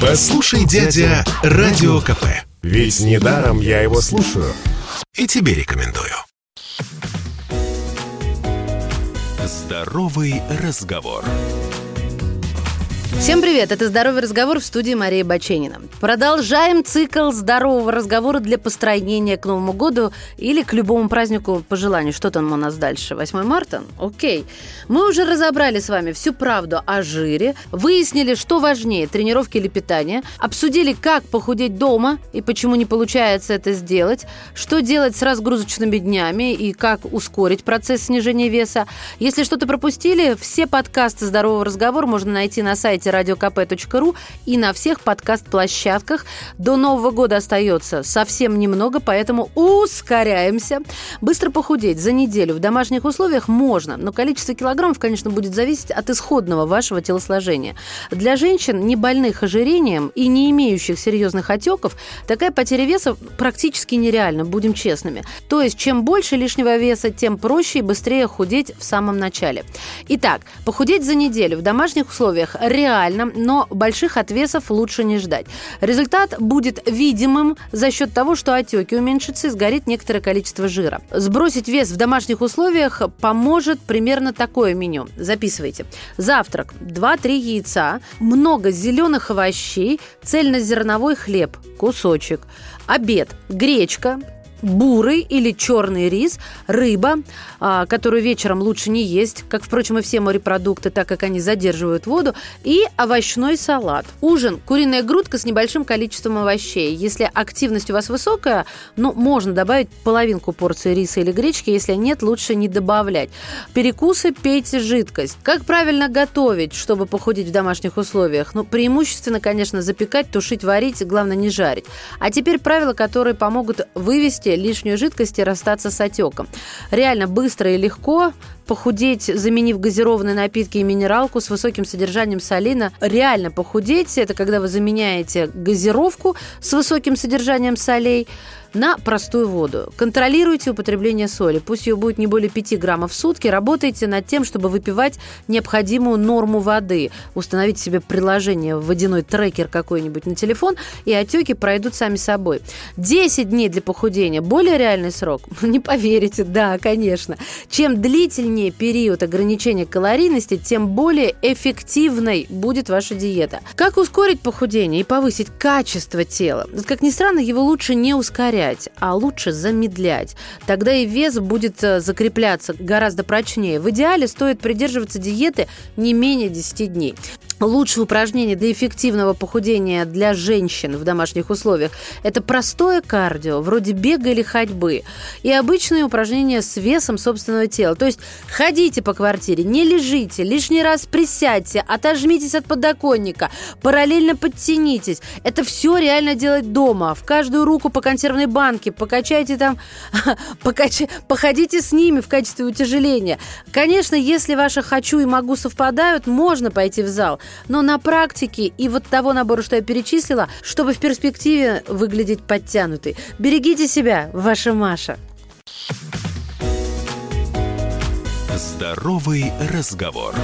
Послушай, дядя, Радио КП. Ведь недаром я его слушаю. И тебе рекомендую. Здоровый разговор. Всем привет! Это «Здоровый разговор» в студии Мария Баченина. Продолжаем цикл здорового разговора для построения к Новому году или к любому празднику по желанию. Что там у нас дальше? 8 марта? Окей. Мы уже разобрали с вами всю правду о жире, выяснили, что важнее, тренировки или питание, обсудили, как похудеть дома и почему не получается это сделать, что делать с разгрузочными днями и как ускорить процесс снижения веса. Если что-то пропустили, все подкасты «Здорового разговора» можно найти на сайте сайте radiokp.ru и на всех подкаст-площадках. До Нового года остается совсем немного, поэтому ускоряемся. Быстро похудеть за неделю в домашних условиях можно, но количество килограммов, конечно, будет зависеть от исходного вашего телосложения. Для женщин, не больных ожирением и не имеющих серьезных отеков, такая потеря веса практически нереальна, будем честными. То есть, чем больше лишнего веса, тем проще и быстрее худеть в самом начале. Итак, похудеть за неделю в домашних условиях реально реально, но больших отвесов лучше не ждать. Результат будет видимым за счет того, что отеки уменьшатся и сгорит некоторое количество жира. Сбросить вес в домашних условиях поможет примерно такое меню. Записывайте. Завтрак 2-3 яйца, много зеленых овощей, цельнозерновой хлеб, кусочек. Обед гречка, бурый или черный рис, рыба, а, которую вечером лучше не есть, как, впрочем, и все морепродукты, так как они задерживают воду, и овощной салат. Ужин – куриная грудка с небольшим количеством овощей. Если активность у вас высокая, ну, можно добавить половинку порции риса или гречки, если нет, лучше не добавлять. Перекусы – пейте жидкость. Как правильно готовить, чтобы похудеть в домашних условиях? Ну, преимущественно, конечно, запекать, тушить, варить, главное не жарить. А теперь правила, которые помогут вывести лишнюю жидкость и расстаться с отеком. Реально быстро и легко похудеть, заменив газированные напитки и минералку с высоким содержанием солина. Реально похудеть – это когда вы заменяете газировку с высоким содержанием солей на простую воду. Контролируйте употребление соли. Пусть ее будет не более 5 граммов в сутки. Работайте над тем, чтобы выпивать необходимую норму воды. Установите себе приложение, водяной трекер какой-нибудь на телефон, и отеки пройдут сами собой. 10 дней для похудения – более реальный срок? Не поверите, да, конечно. Чем длительнее период ограничения калорийности, тем более эффективной будет ваша диета. Как ускорить похудение и повысить качество тела? Как ни странно, его лучше не ускорять ускорять, а лучше замедлять. Тогда и вес будет э, закрепляться гораздо прочнее. В идеале стоит придерживаться диеты не менее 10 дней. Лучшее упражнение для эффективного похудения для женщин в домашних условиях – это простое кардио, вроде бега или ходьбы, и обычные упражнения с весом собственного тела. То есть ходите по квартире, не лежите, лишний раз присядьте, отожмитесь от подоконника, параллельно подтянитесь. Это все реально делать дома. В каждую руку по консервной банке, покачайте там, покач... походите с ними в качестве утяжеления. Конечно, если ваши «хочу» и «могу» совпадают, можно пойти в зал – но на практике и вот того набора, что я перечислила, чтобы в перспективе выглядеть подтянутой. Берегите себя, ваша Маша. Здоровый разговор.